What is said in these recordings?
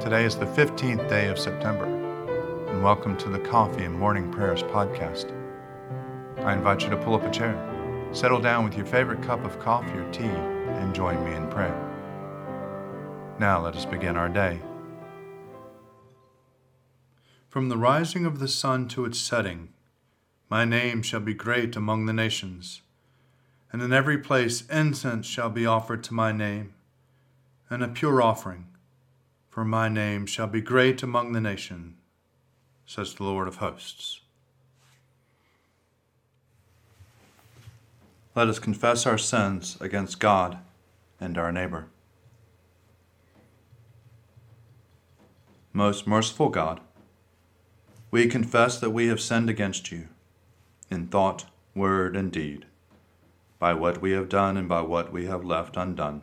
Today is the 15th day of September, and welcome to the Coffee and Morning Prayers podcast. I invite you to pull up a chair, settle down with your favorite cup of coffee or tea, and join me in prayer. Now let us begin our day. From the rising of the sun to its setting, my name shall be great among the nations, and in every place incense shall be offered to my name, and a pure offering for my name shall be great among the nation, says the Lord of hosts. Let us confess our sins against God and our neighbor. Most merciful God, we confess that we have sinned against you in thought, word, and deed, by what we have done and by what we have left undone.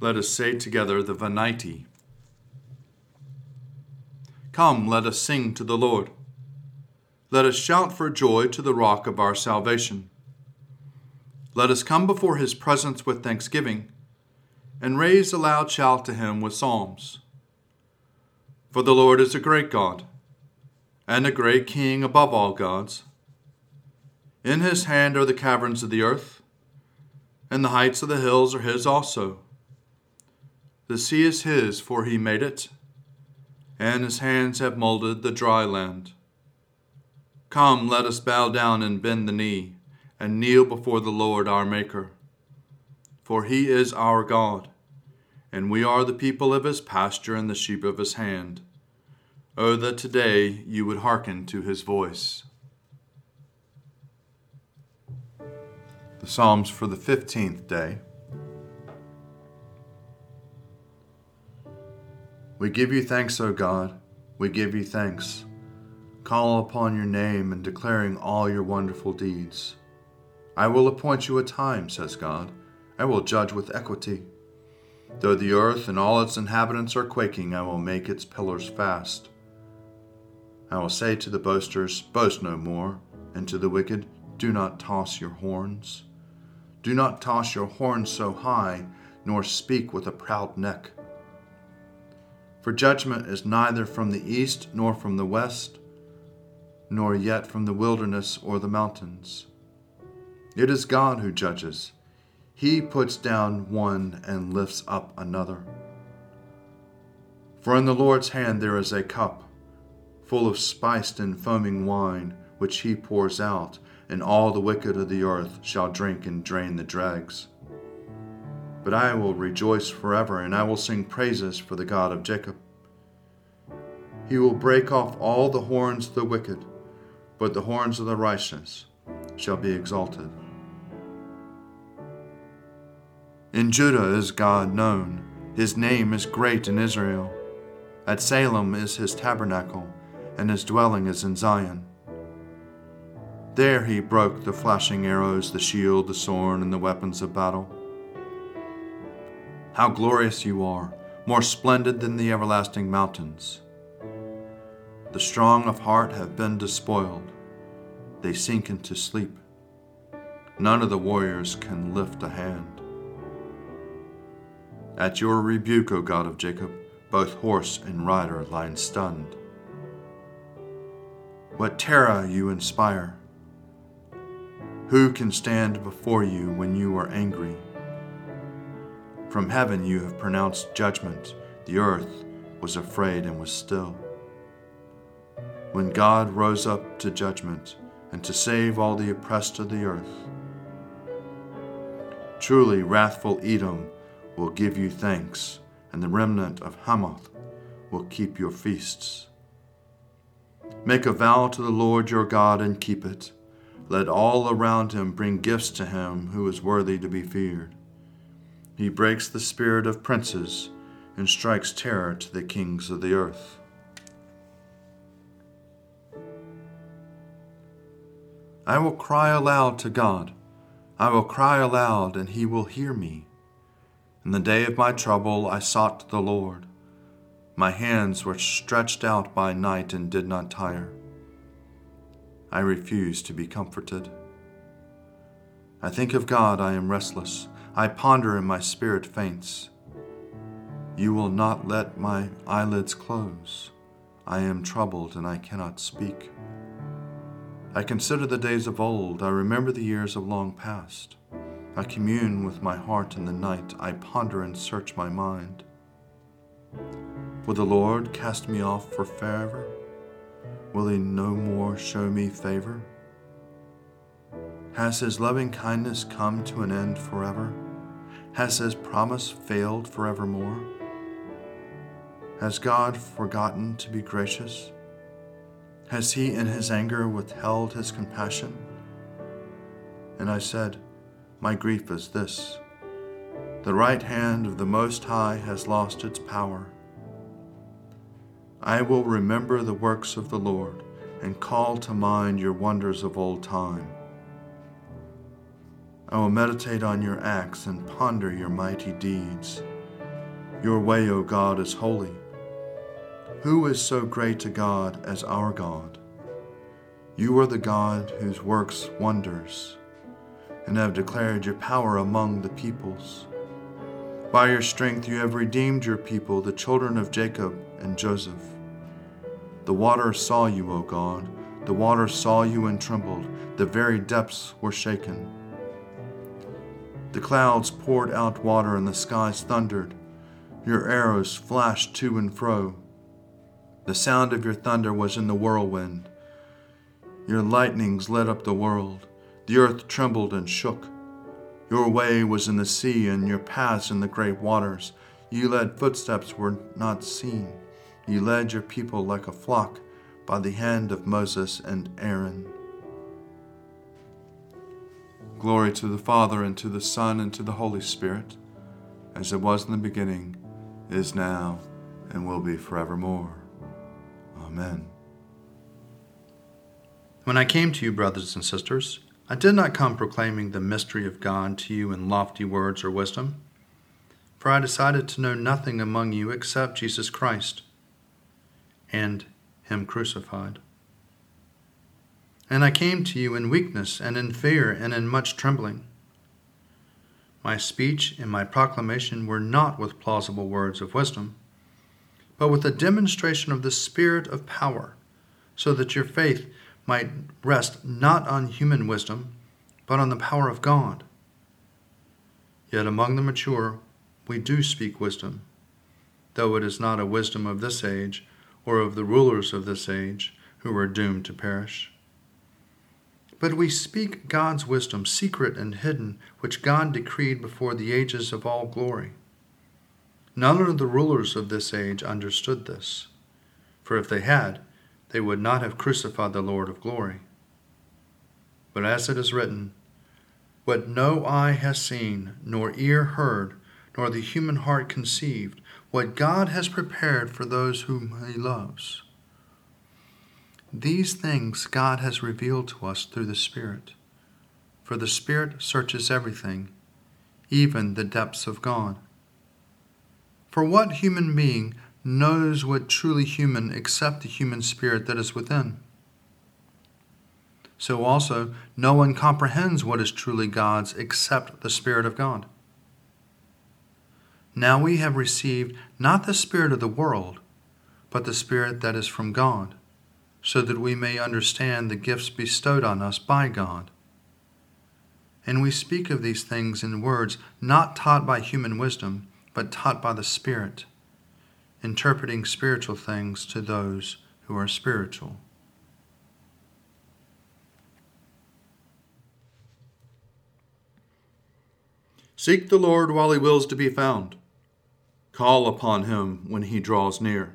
Let us say together the Venite. Come, let us sing to the Lord. Let us shout for joy to the rock of our salvation. Let us come before his presence with thanksgiving and raise a loud shout to him with psalms. For the Lord is a great God and a great King above all gods. In his hand are the caverns of the earth, and the heights of the hills are his also. The sea is his, for he made it, and his hands have molded the dry land. Come, let us bow down and bend the knee, and kneel before the Lord our Maker. For he is our God, and we are the people of his pasture and the sheep of his hand. Oh, that today you would hearken to his voice. The Psalms for the 15th day. We give you thanks, O God. We give you thanks. Call upon your name and declaring all your wonderful deeds. I will appoint you a time, says God. I will judge with equity. Though the earth and all its inhabitants are quaking, I will make its pillars fast. I will say to the boasters, Boast no more, and to the wicked, Do not toss your horns. Do not toss your horns so high, nor speak with a proud neck. For judgment is neither from the east nor from the west, nor yet from the wilderness or the mountains. It is God who judges. He puts down one and lifts up another. For in the Lord's hand there is a cup, full of spiced and foaming wine, which he pours out, and all the wicked of the earth shall drink and drain the dregs. But I will rejoice forever, and I will sing praises for the God of Jacob. He will break off all the horns of the wicked, but the horns of the righteous shall be exalted. In Judah is God known, his name is great in Israel. At Salem is his tabernacle, and his dwelling is in Zion. There he broke the flashing arrows, the shield, the sword, and the weapons of battle. How glorious you are, more splendid than the everlasting mountains. The strong of heart have been despoiled, they sink into sleep. None of the warriors can lift a hand. At your rebuke, O God of Jacob, both horse and rider lie stunned. What terror you inspire! Who can stand before you when you are angry? From heaven you have pronounced judgment. The earth was afraid and was still. when God rose up to judgment and to save all the oppressed of the earth. Truly, wrathful Edom will give you thanks, and the remnant of Hamath will keep your feasts. Make a vow to the Lord your God and keep it. Let all around him bring gifts to him who is worthy to be feared. He breaks the spirit of princes and strikes terror to the kings of the earth. I will cry aloud to God. I will cry aloud, and he will hear me. In the day of my trouble, I sought the Lord. My hands were stretched out by night and did not tire. I refuse to be comforted. I think of God, I am restless. I ponder, and my spirit faints. You will not let my eyelids close. I am troubled, and I cannot speak. I consider the days of old, I remember the years of long past. I commune with my heart in the night, I ponder and search my mind. Will the Lord cast me off for forever? Will he no more show me favor? Has his loving kindness come to an end forever? Has his promise failed forevermore? Has God forgotten to be gracious? Has he in his anger withheld his compassion? And I said, My grief is this the right hand of the Most High has lost its power. I will remember the works of the Lord and call to mind your wonders of old time. I will meditate on your acts and ponder your mighty deeds. Your way, O God, is holy. Who is so great to God as our God? You are the God whose works wonders, and have declared your power among the peoples. By your strength you have redeemed your people, the children of Jacob and Joseph. The waters saw you, O God. The waters saw you and trembled. The very depths were shaken. The clouds poured out water, and the skies thundered. Your arrows flashed to and fro. The sound of your thunder was in the whirlwind. Your lightnings lit up the world. The earth trembled and shook. Your way was in the sea, and your paths in the great waters. You led footsteps were not seen. You led your people like a flock by the hand of Moses and Aaron. Glory to the Father, and to the Son, and to the Holy Spirit, as it was in the beginning, is now, and will be forevermore. Amen. When I came to you, brothers and sisters, I did not come proclaiming the mystery of God to you in lofty words or wisdom, for I decided to know nothing among you except Jesus Christ and Him crucified. And I came to you in weakness and in fear and in much trembling. My speech and my proclamation were not with plausible words of wisdom but with a demonstration of the Spirit of power, so that your faith might rest not on human wisdom, but on the power of God. Yet among the mature we do speak wisdom, though it is not a wisdom of this age or of the rulers of this age who are doomed to perish. But we speak God's wisdom, secret and hidden, which God decreed before the ages of all glory None of the rulers of this age understood this, for if they had, they would not have crucified the Lord of glory. But as it is written, What no eye has seen, nor ear heard, nor the human heart conceived, what God has prepared for those whom He loves. These things God has revealed to us through the Spirit. For the Spirit searches everything, even the depths of God. For what human being knows what truly human except the human spirit that is within? So also, no one comprehends what is truly God's except the Spirit of God. Now we have received not the Spirit of the world, but the Spirit that is from God, so that we may understand the gifts bestowed on us by God. And we speak of these things in words not taught by human wisdom, but taught by the Spirit, interpreting spiritual things to those who are spiritual. Seek the Lord while he wills to be found. Call upon him when he draws near.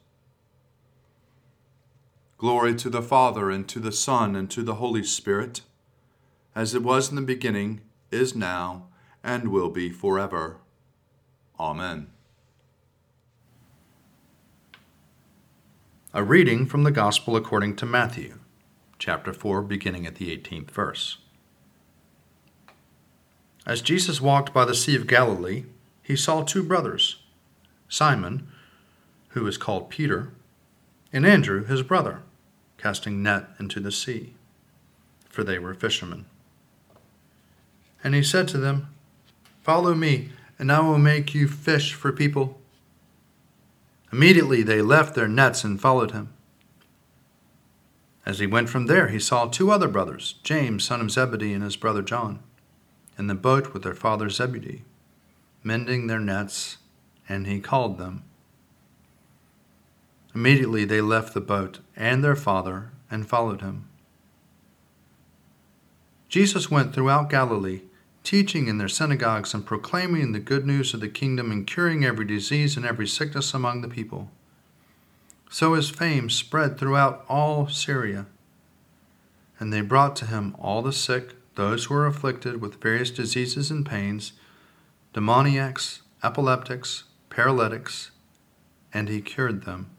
Glory to the Father, and to the Son, and to the Holy Spirit, as it was in the beginning, is now, and will be forever. Amen. A reading from the Gospel according to Matthew, chapter 4, beginning at the 18th verse. As Jesus walked by the Sea of Galilee, he saw two brothers, Simon, who is called Peter, and Andrew, his brother, casting net into the sea, for they were fishermen. And he said to them, Follow me, and I will make you fish for people. Immediately they left their nets and followed him. As he went from there, he saw two other brothers, James, son of Zebedee, and his brother John in the boat with their father Zebedee, mending their nets, and he called them. Immediately they left the boat and their father and followed him. Jesus went throughout Galilee, teaching in their synagogues and proclaiming the good news of the kingdom and curing every disease and every sickness among the people. So his fame spread throughout all Syria, and they brought to him all the sick those who were afflicted with various diseases and pains, demoniacs, epileptics, paralytics, and he cured them.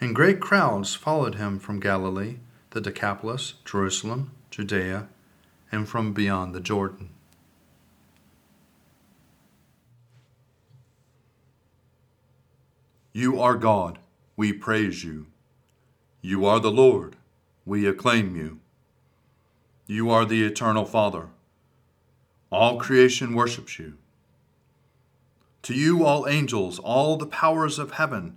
And great crowds followed him from Galilee, the Decapolis, Jerusalem, Judea, and from beyond the Jordan. You are God, we praise you. You are the Lord, we acclaim you. You are the eternal Father. All creation worships you. To you, all angels, all the powers of heaven,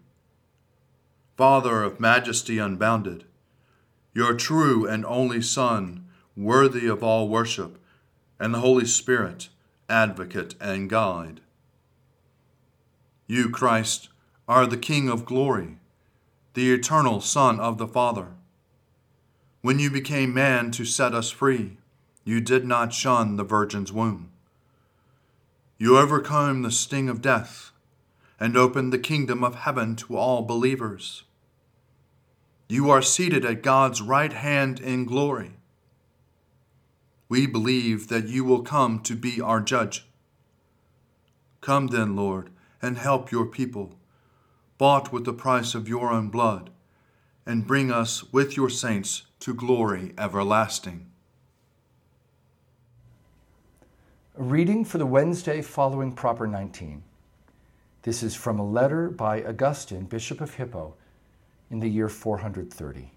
Father of majesty unbounded, your true and only Son, worthy of all worship, and the Holy Spirit, advocate and guide. You, Christ, are the King of glory, the eternal Son of the Father. When you became man to set us free, you did not shun the Virgin's womb. You overcame the sting of death and opened the kingdom of heaven to all believers. You are seated at God's right hand in glory. We believe that you will come to be our judge. Come then, Lord, and help your people, bought with the price of your own blood, and bring us with your saints to glory everlasting. A reading for the Wednesday following Proper 19. This is from a letter by Augustine, Bishop of Hippo, in the year 430.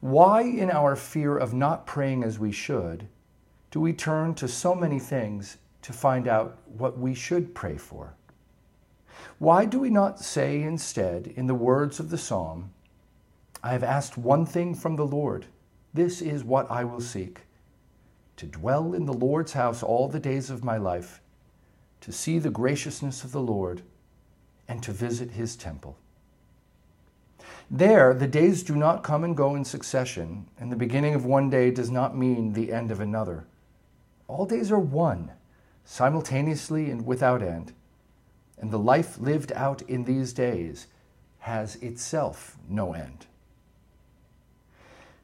Why, in our fear of not praying as we should, do we turn to so many things to find out what we should pray for? Why do we not say instead, in the words of the psalm, I have asked one thing from the Lord, this is what I will seek to dwell in the Lord's house all the days of my life, to see the graciousness of the Lord, and to visit his temple. There, the days do not come and go in succession, and the beginning of one day does not mean the end of another. All days are one, simultaneously and without end, and the life lived out in these days has itself no end.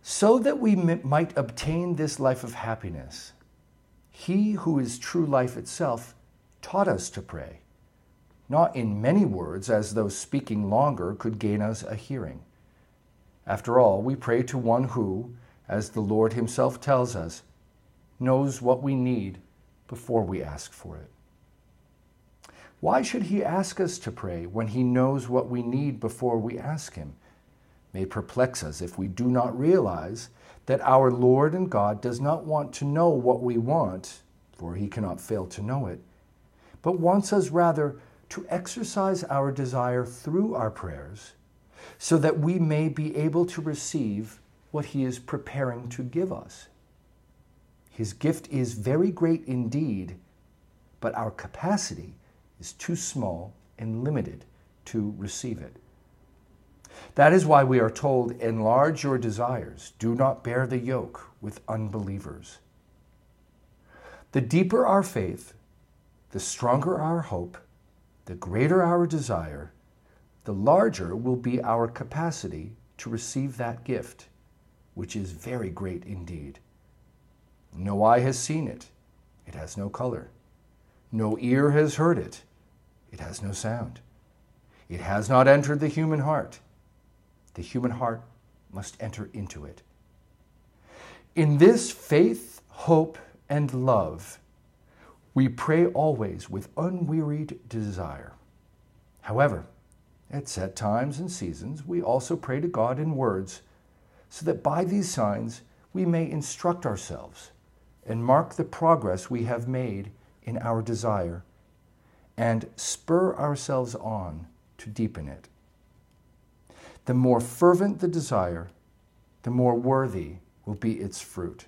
So that we might obtain this life of happiness, He who is true life itself taught us to pray not in many words, as though speaking longer could gain us a hearing. After all, we pray to one who, as the Lord Himself tells us, knows what we need before we ask for it. Why should He ask us to pray when He knows what we need before we ask Him? May perplex us if we do not realize that our Lord and God does not want to know what we want, for He cannot fail to know it, but wants us rather to exercise our desire through our prayers so that we may be able to receive what He is preparing to give us. His gift is very great indeed, but our capacity is too small and limited to receive it. That is why we are told, Enlarge your desires, do not bear the yoke with unbelievers. The deeper our faith, the stronger our hope, the greater our desire, the larger will be our capacity to receive that gift, which is very great indeed. No eye has seen it, it has no color. No ear has heard it, it has no sound. It has not entered the human heart. The human heart must enter into it. In this faith, hope, and love, we pray always with unwearied desire. However, at set times and seasons, we also pray to God in words, so that by these signs we may instruct ourselves and mark the progress we have made in our desire and spur ourselves on to deepen it. The more fervent the desire, the more worthy will be its fruit.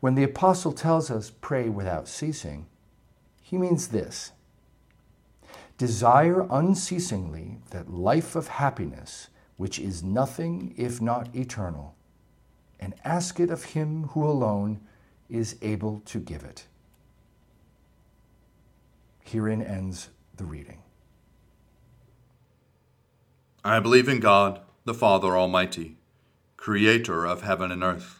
When the apostle tells us pray without ceasing, he means this Desire unceasingly that life of happiness, which is nothing if not eternal, and ask it of him who alone is able to give it. Herein ends the reading. I believe in God, the Father Almighty, creator of heaven and earth.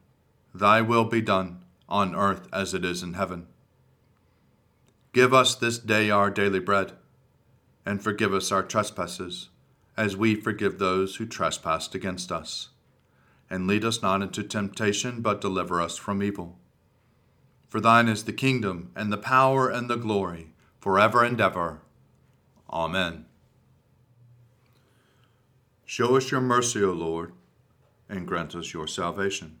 Thy will be done, on earth as it is in heaven. Give us this day our daily bread, and forgive us our trespasses, as we forgive those who trespass against us. And lead us not into temptation, but deliver us from evil. For thine is the kingdom, and the power, and the glory, forever and ever. Amen. Show us your mercy, O Lord, and grant us your salvation.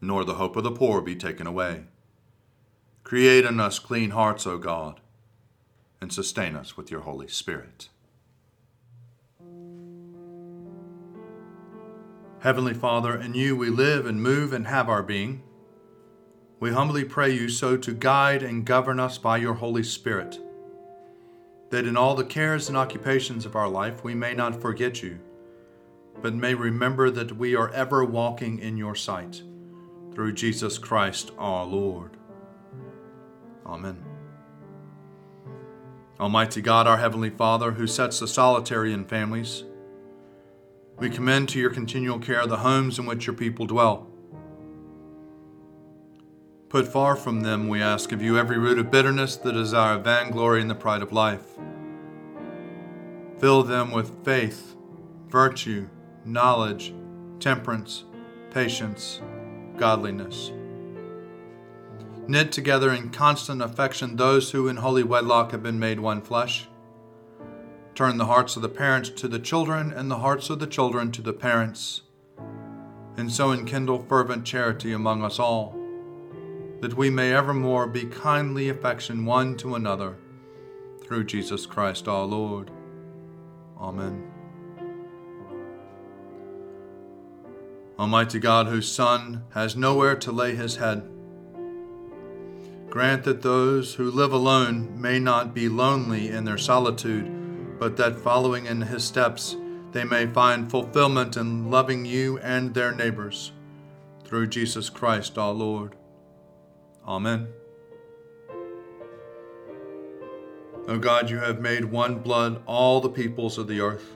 nor the hope of the poor be taken away. Create in us clean hearts, O God, and sustain us with your Holy Spirit. Heavenly Father, in you we live and move and have our being. We humbly pray you so to guide and govern us by your Holy Spirit, that in all the cares and occupations of our life we may not forget you, but may remember that we are ever walking in your sight, through Jesus Christ our Lord. Amen. Almighty God, our Heavenly Father, who sets the solitary in families, we commend to your continual care the homes in which your people dwell. Put far from them, we ask of you, every root of bitterness, the desire of vainglory, and the pride of life. Fill them with faith, virtue, knowledge, temperance, patience, godliness. Knit together in constant affection those who in holy wedlock have been made one flesh Turn the hearts of the parents to the children, and the hearts of the children to the parents, and so enkindle fervent charity among us all, that we may evermore be kindly affection one to another, through Jesus Christ our Lord. Amen. Almighty God, whose Son has nowhere to lay his head, grant that those who live alone may not be lonely in their solitude but that following in his steps, they may find fulfillment in loving you and their neighbors. Through Jesus Christ our Lord. Amen. O God, you have made one blood all the peoples of the earth,